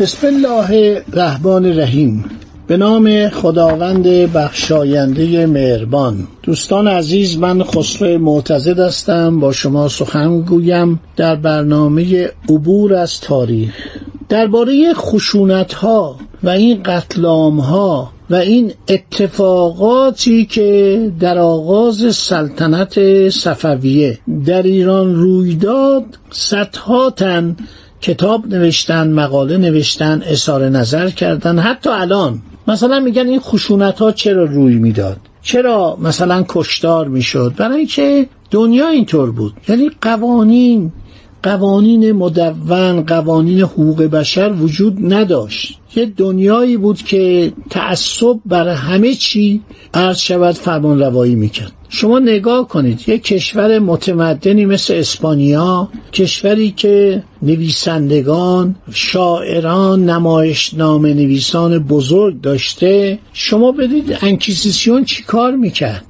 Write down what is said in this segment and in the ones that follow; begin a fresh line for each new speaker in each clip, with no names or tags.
بسم الله الرحمن الرحیم. به نام خداوند بخشاینده مهربان. دوستان عزیز من خسرو معتزد هستم. با شما سخن گویم در برنامه عبور از تاریخ. درباره خشونت ها و این قتلام ها و این اتفاقاتی که در آغاز سلطنت صفویه در ایران روی داد صدها تن کتاب نوشتن مقاله نوشتن اظهار نظر کردن حتی الان. مثلا میگن این خشونت ها چرا روی می‌داد؟ چرا مثلا کشتار می‌شد؟ برای اینکه دنیا اینطور بود. یعنی قوانین قوانین مدون قوانین حقوق بشر وجود نداشت. یه دنیایی بود که تعصب بر همه چی عرض شود فرمان روایی می‌کرد. شما نگاه کنید یک کشور متمدنی مثل اسپانیا کشوری که نویسندگان شاعران نمایشنامه نویسان بزرگ داشته. شما بدید انکیزیسیون چی کار می‌کرد؟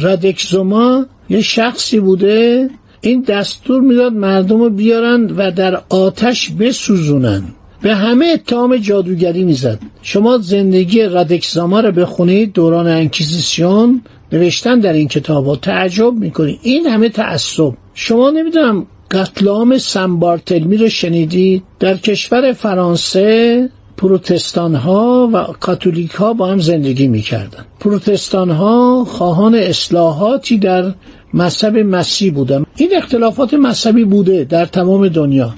رادکزوما یه شخصی بوده این دستور می‌داد مردم رو بیارن و در آتش بسوزونن. به همه اتهام جادوگری می‌زد. شما زندگی رادکزاما رو بخونید دوران انکیزیسیون نوشتن در این کتاب ها تعجب می‌کنید این همه تعصب. شما نمی‌دونم قتل عام سنبارتلمی رو شنیدید؟ در کشور فرانسه پروتستان ها و کاتولیک ها با هم زندگی می‌کردن. پروتستان ها خواهان اصلاحاتی در مذهب مسیح بودن این اختلافات مذهبی بوده در تمام دنیا.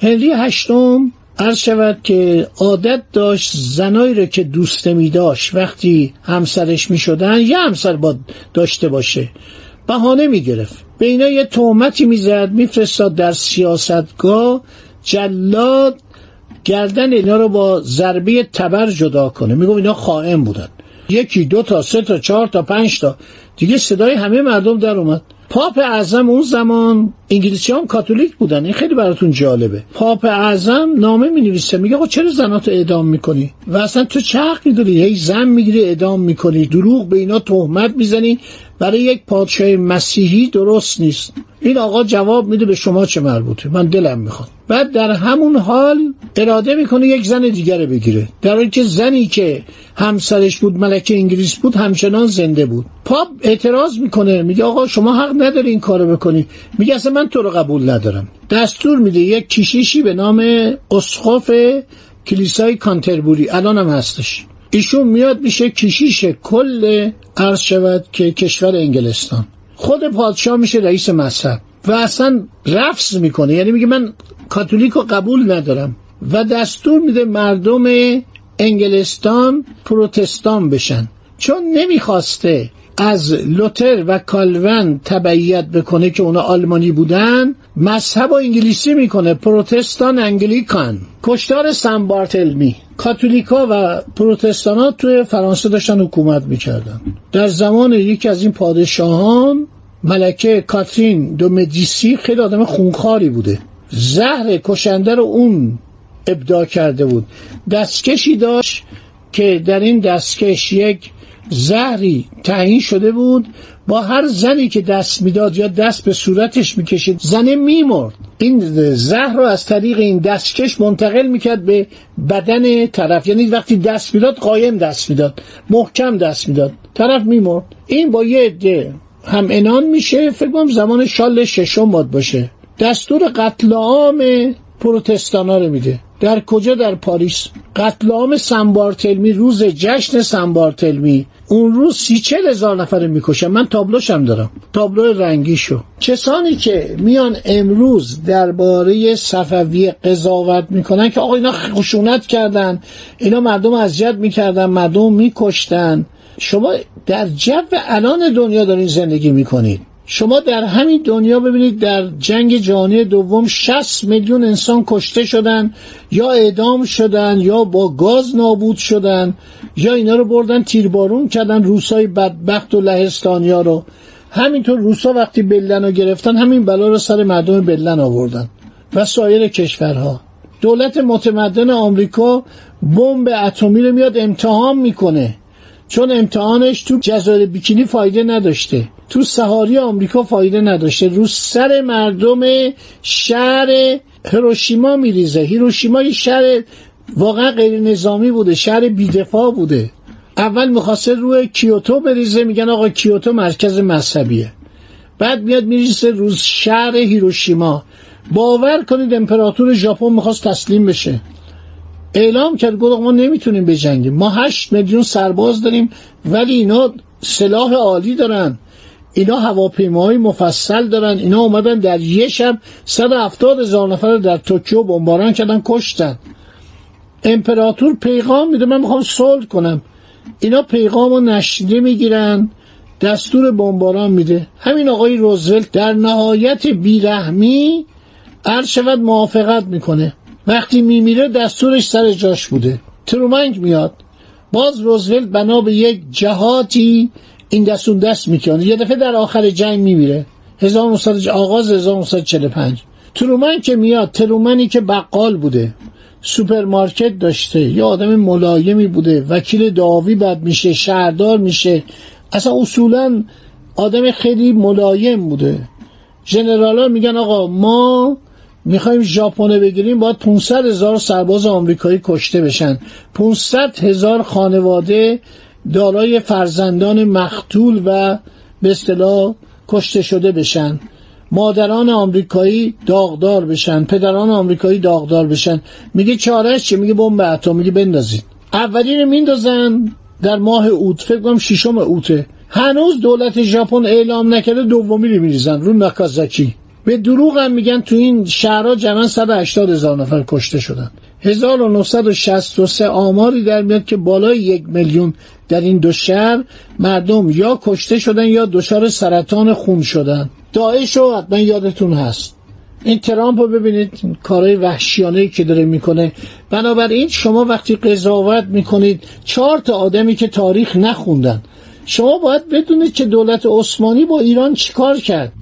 هنری هشتم عرض شود که عادت داشت زنایی رو که دوست می داشت وقتی همسرش می شدن یه همسر با داشته باشه. بهانه می گرفت به اینا یه تهمتی می زد می فرستاد در سیاستگاه جلاد گردن اینا رو با ضربه تبر جدا کنه. میگم اینا خائن بودن. یکی دو تا سه تا چهار تا پنج تا. دیگه صدای همه مردم در اومد. پاپ اعظم اون زمان انگلیسی هم کاتولیک بودن. این خیلی براتون جالبه. پاپ اعظم نامه می نویسه میگه آقا چرا زناتو اعدام می‌کنی؟ و اصلا تو چه حقی داری؟ هی زن می‌گیری اعدام می‌کنی. دروغ به اینا تهمت می‌زنی. برای یک پادشاه مسیحی درست نیست. این آقا جواب میده به شما چه مربوطه. من دلم می‌خواد. بعد در همون حال اراده می‌کنه یک زن دیگر بگیره. در حالی که زنی که همسرش بود ملکه انگلیس بود همچنان زنده بود. پاپ اعتراض می‌کنه. میگه آقا شما حق نداری این کارو بکنی. میگه اصلا من تو رو قبول ندارم. دستور میده یک کشیشی به نام اسقف کلیسای کانتربوری. الان هم هستش. ایشون میاد میشه کشیش کل عرض شود که کشور انگلستان. خود پادشاه میشه رئیس مذهب و اصلا رفض می‌کنه. یعنی میگه من کاتولیک قبول ندارم و دستور میده مردم انگلستان پروتستان بشن. چون نمی‌خواسته از لوتر و کالون تبعیت بکنه که اونا آلمانی بودن مذهب و انگلیسی می‌کنه پروتستان انگلیکان. کشتار سن بارتلمی. کاتولیکا و پروتستان ها توی فرانسه داشتن حکومت می‌کردن. در زمان یکی از این پادشاهان ملکه کاترین دو مدیسی خیلی آدم خونخاری بوده. زهر کشنده رو اون ابداع کرده بود. دستکشی داشت که در این دستکش یک زهری تعیین شده بود با هر زنی که دست می‌داد یا دست به صورتش می‌کشید زنه میمرد. این زهر رو از طریق این دستکش منتقل می‌کرد به بدن طرف. یعنی وقتی دست می‌داد قایم دست می‌داد محکم دست می‌داد طرف میمرد. این با یه عده هم انان میشه فکر کنم زمان شال ششم باد باشه. دستور قتل عام پروتستانا رو میده. در کجا؟ در پاریس. قتل عام سنبارتلمی روز جشن سنبارتلمی اون روز سی چل هزار نفر می‌کشن. من تابلوشم دارم. تابلو رنگیشو. کسانی که میان امروز درباره صفویه قضاوت می‌کنن که آقا اینا خشونت کردن اینا مردم اذیت می‌کردن مردم میکشتن. شما در جو الان دنیا دارین زندگی می‌کنید شما در همین دنیا ببینید در جنگ جهانی دوم 60 میلیون انسان کشته شدن یا اعدام شدن یا با گاز نابود شدن یا اینا رو بردن تیربارون کردن روسای بدبخت و لهستانیا رو. همینطور روسا وقتی بلن رو گرفتن همین بلا رو سر مردم بلن آوردن و سایر کشورها. دولت متمدن آمریکا بمب اتمی رو میاد امتحان می‌کنه. چون امتحانش تو جزایر بیکینی فایده نداشته. تو سهاری آمریکا فایده نداشته. رو سر مردم شهر هیروشیما میریزه. هیروشیما یه شهر واقعا غیر نظامی بوده. شهر بیدفاع بوده. اول می‌خواسته روی کیوتو بریزه. میگن آقا کیوتو مرکز مذهبیه. بعد میاد میریزه رو شهر هیروشیما. باور کنید امپراتور ژاپن می‌خواست تسلیم بشه. اعلام کرد گفت ما نمی‌تونیم بجنگیم. ما هشت میلیون سرباز داریم ولی اینا سلاح عالی دارن. اینا هواپیماهای مفصل دارن. اینا اومدن در یه شب 170 هزار نفر در توکیو بمباران کردن کشتن. امپراتور پیغام میده من می‌خوام صلح کنم. اینا پیغام رو نشنیده می‌گیرن دستور بمباران میده. همین آقای روزولت در نهایت بیرحمی هر شود موافقت می‌کنه. وقتی میمیره دستورش سر جاش بوده. ترومن میاد. باز روزولت بنا به یک جهاتی این دست اون دست می‌کنه. یه دفعه در آخر جنگ میمیره. 1900 آغاز 1945 ترومن که میاد ترومنی که بقال بوده. سوپرمارکت داشته. یا آدم ملایمی بوده. وکیل داوی بد میشه شهردار میشه. اصلا اصولا آدم خیلی ملایم بوده. ژنرالا میگن آقا ما می‌خوایم ژاپن بگیریم باید 500 هزار سرباز آمریکایی کشته بشن. 500 هزار خانواده دارای فرزندان مقتول و به اصطلاح کشته شده بشن. مادران آمریکایی داغدار بشن پدران آمریکایی داغدار بشن. میگه چارش چه میگه بمب اتم. میگه بندازید اولی رو میندازن در ماه اوت. فکر کنم ششم اوته. هنوز دولت ژاپن اعلام نکرده دومی رو میریزن. رو ناکازاکی به دروغ هم میگن تو این شهرها جمعا 180 هزار نفر کشته شدن. 1963 آماری در میاد که بالای یک میلیون در این دو شهر مردم یا کشته شدن یا دچار سرطان خون شدن. داعش رو حتما یادتون هست. این ترامپ رو ببینید کارهای وحشیانه که داره می‌کنه. بنابراین شما وقتی قضاوت می‌کنید چهار تا آدمی که تاریخ نخوندن شما باید بدونید که دولت عثمانی با ایران چیکار کرد.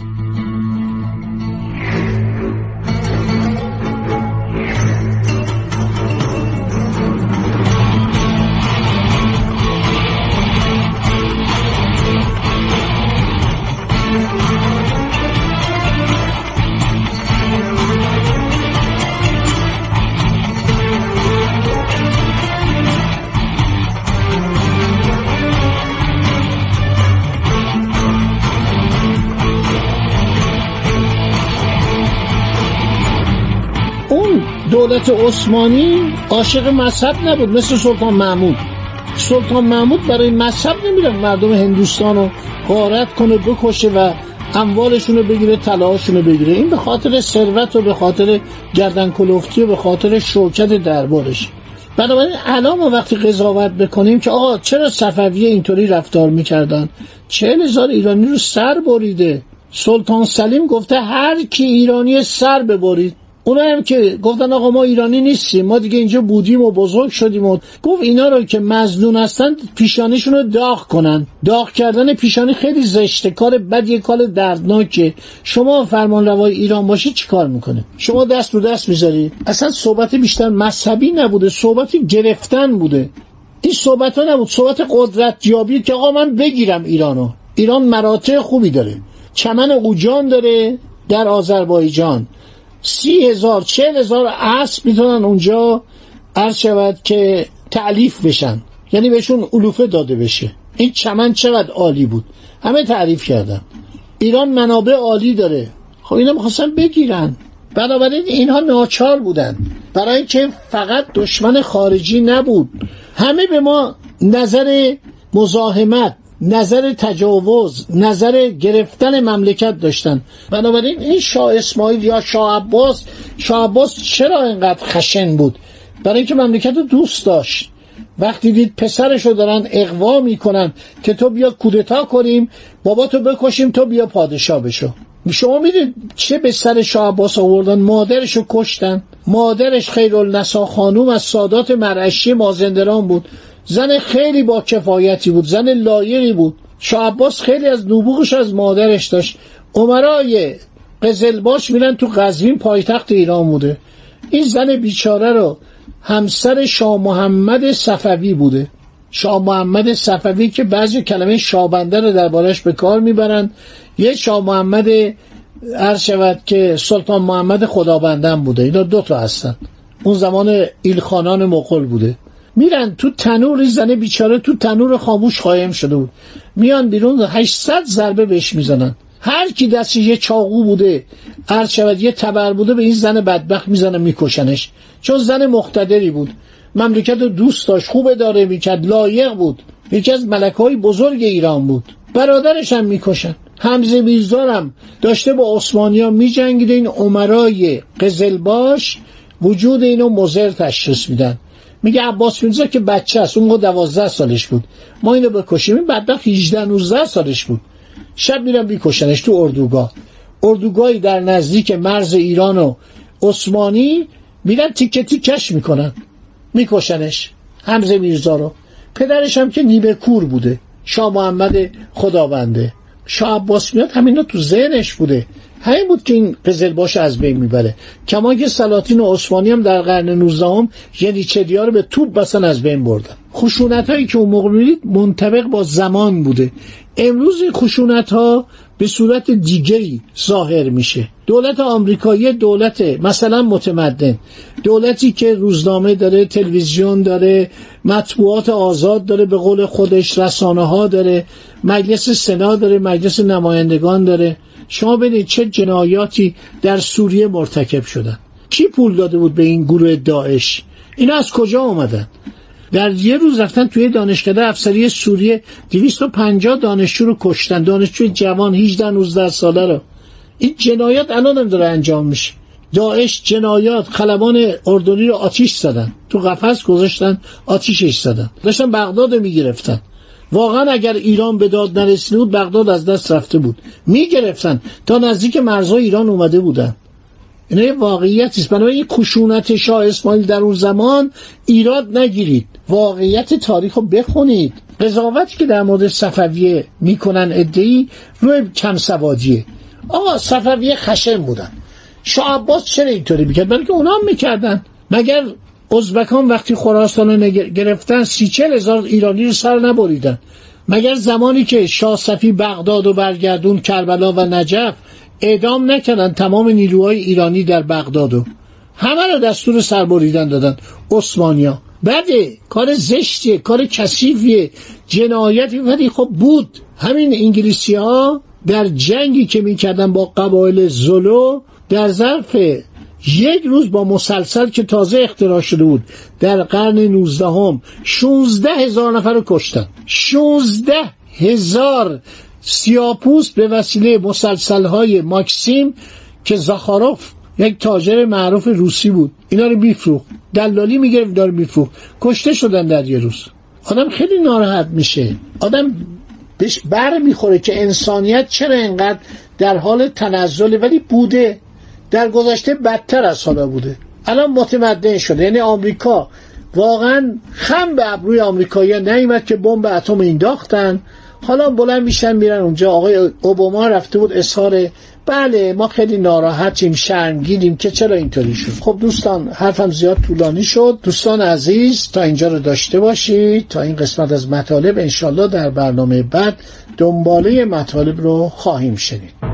دولت عثمانی عاشق مذهب نبود مثل سلطان محمود. سلطان محمود برای مذهب نمیره مردم هندوستان رو غارت کنه بکشه و اموالشون رو بگیره طلاهاشون رو بگیره. این به خاطر ثروت و به خاطر گردن کلفتی و به خاطر شوکت دربارش. بنابراین الان ما وقتی قضاوت بکنیم که آقا چرا صفویه اینطوری رفتار می‌کردن؟ چهل هزار ایرانی رو سر بریده. سلطان سلیم گفته هر کی ایرانی سر ببرید اونا هم که گفتن آقا ما ایرانی نیستیم ما دیگه اینجا بودیم و بزرگ شدیم و گفت اینا رو که مزنون هستن پیشانیشون رو داغ کنن. داغ کردن پیشانی خیلی زشته کار بد یه کار دردناکه. شما فرمان روای ایران باشی چی کار می‌کنه شما دست رو دست می‌ذاری؟ اصلا صحبت بیشتر مذهبی نبوده صحبتی گرفتن بوده. این صحبت ها نبود صحبت قدرت یابی که آقا من بگیرم ایرانو. ایران مراتع خوبی داره. چمن اوجان داره در آذربایجان. سی هزار چهل هزار اسب می‌تونن اونجا عرض شود که تعلیف بشن. یعنی بهشون علوفه داده بشه. این چمن چقدر عالی بود. همه تعریف کردن. ایران منابع عالی داره. خب اینا می‌خواستن بگیرن. بنابراین اینها ناچار بودن. برای اینکه فقط دشمن خارجی نبود. همه به ما نظر مزاحمت نظر تجاوز نظر گرفتن مملکت داشتن. بنابراین این شاه اسماعیل یا شاه عباس شاه عباس چرا اینقدر خشن بود؟ برای اینکه مملکت رو دوست داشت. وقتی دید پسرشو دارن اقوا می‌کنن که تو بیا کودتا کنیم بابا تو بکشیم تو بیا پادشاه بشو. شما می‌دید چه به سر شاه عباس آوردن؟ مادرشو کشتن. مادرش خیرالنسا خانوم از سادات مرعشی مازندران بود. زن خیلی با کفایتی بود زن لایقی بود. شاه عباس خیلی از نبوغش از مادرش داشت. عمرای قزلباش میرن تو قزوین پایتخت ایران بوده. این زن بیچاره رو همسر شاه محمد صفوی بوده. شاه محمد صفوی که بعضی کلمه شابنده رو دربارش به کار می‌برند یه شاه محمد عرض شود که سلطان محمد خدابندن بوده. اینا دوتا هستن. اون زمان ایلخانان مقل بوده. میرن تو تنور زنه بیچاره تو تنور خاموش قایم شده بود. میان بیرون 800 ضربه بهش می‌زنن. هر کی دستش یه چاقو بوده عرض شود یه تبر بوده به این زن بدبخت می‌زنن میکشنش. چون زن مقتدری بود. مملکت رو دوست داشت خوب داره می‌کرد لایق بود. یکی از ملک های بزرگ ایران بود. برادرش هم می‌کشن. حمزه میرزارم داشته با عثمانی می میجنگیده. این عمرای قزلباش وجود اینو مزر تشخیص میدن. میگه عباس میرزا که بچه است اون دوازده سالش بود. ما اینو بکشیم این بدبخت 18 19 سالش بود. شب میرن بیکشنش تو اردوگاه. اردوگاهی در نزدیک مرز ایران و عثمانی میرن تیکه تیکش می‌کنن. میکشنش حمزه میرزا رو. پدرش هم که نیمه کور بوده. شاه محمد خداونده. شاه عباس میاد همینا تو ذهنش بوده. همین بود که این قزلباش از بین می‌بره. کما که سلاطین عثمانی هم در قرن 19 هم یعنی رو به توپ بسن از بین بردن. خشونت هایی که اون موقع می‌دید منطبق با زمان بوده. امروز خشونت ها به صورت دیگری ظاهر میشه. دولت آمریکایی دولت مثلا متمدن. دولتی که روزنامه داره تلویزیون داره مطبوعات آزاد داره به قول خودش رسانه ها داره مجلس سنا داره مجلس نمایندگان داره. شما ببینید چه جنایاتی در سوریه مرتکب شدن. کی پول داده بود به این گروه داعش؟ اینا از کجا آمدن در یه روز رفتن توی دانشکده افسری سوریه 250 دانشجو رو کشتن. دانشجوی جوان 18 19 ساله رو. این جنایات الان هم داره انجام میشه. داعش جنایات خلبان اردنی رو آتیش زدن. تو قفس گذاشتن آتیشش زدن. داشتن بغداد رو می‌گرفتن. واقعا اگر ایران به داد نرسیده بود بغداد از دست رفته بود. می‌گرفتن. تا نزدیک مرزهای ایران اومده بودن. اینا یه واقعیت است. این خشونت شاه اسماعیل در اون زمان ایراد نگیرید. واقعیت تاریخ رو بخونید. قضاوتی که در مورد صفویه می‌کنن ادهی روی کم سوادیه. آقا صفویه خشم بودن. شاه عباس چرا اینطوری می‌کرد؟ برای که اونا هم می‌کردن. مگر ازبکان وقتی خراسان رو گرفتن سی چل هزار ایرانی رو سر نبریدن. مگر زمانی که شاه صفی بغداد و برگردون کربلا و نجف اعدام نکردن تمام نیروهای ایرانی در بغداد همه رو دستور سربریدن دادن. عثمانیا. بده کار زشتیه کار کثیفیه. جنایتی ولی خب بود. همین انگلیسی ها در جنگی که می‌کردن با قبایل زلو در ظرف یک روز با مسلسل که تازه اختراع شده بود در قرن 19 هم 16 هزار نفر رو کشتن. 16 هزار سیاپوست به وسیله مسلسل های ماکسیم که زاخاروف یک تاجر معروف روسی بود. اینا رو میفروخت. دلالی می‌گرفت داره میفروخت. کشته شدن در یه روز. آدم خیلی ناراحت میشه. آدم بهش بر می‌خوره که انسانیت چرا اینقدر در حال تنزله ولی بوده. در گذشته بدتر از حالا بوده. الان متمدن شده. یعنی آمریکا واقعا خم به ابروی آمریکایی نیومد که بمب اتم انداختن حالا بلند میشن میرن اونجا. آقای اوباما رفته بود اظهار بله ما خیلی ناراحتیم شرمگینیم که چرا اینطوری شد؟ خب دوستان حرفم زیاد طولانی شد. دوستان عزیز تا اینجا رو داشته باشید. تا این قسمت از مطالب انشالله در برنامه بعد دنباله مطالب رو خواهیم شنید.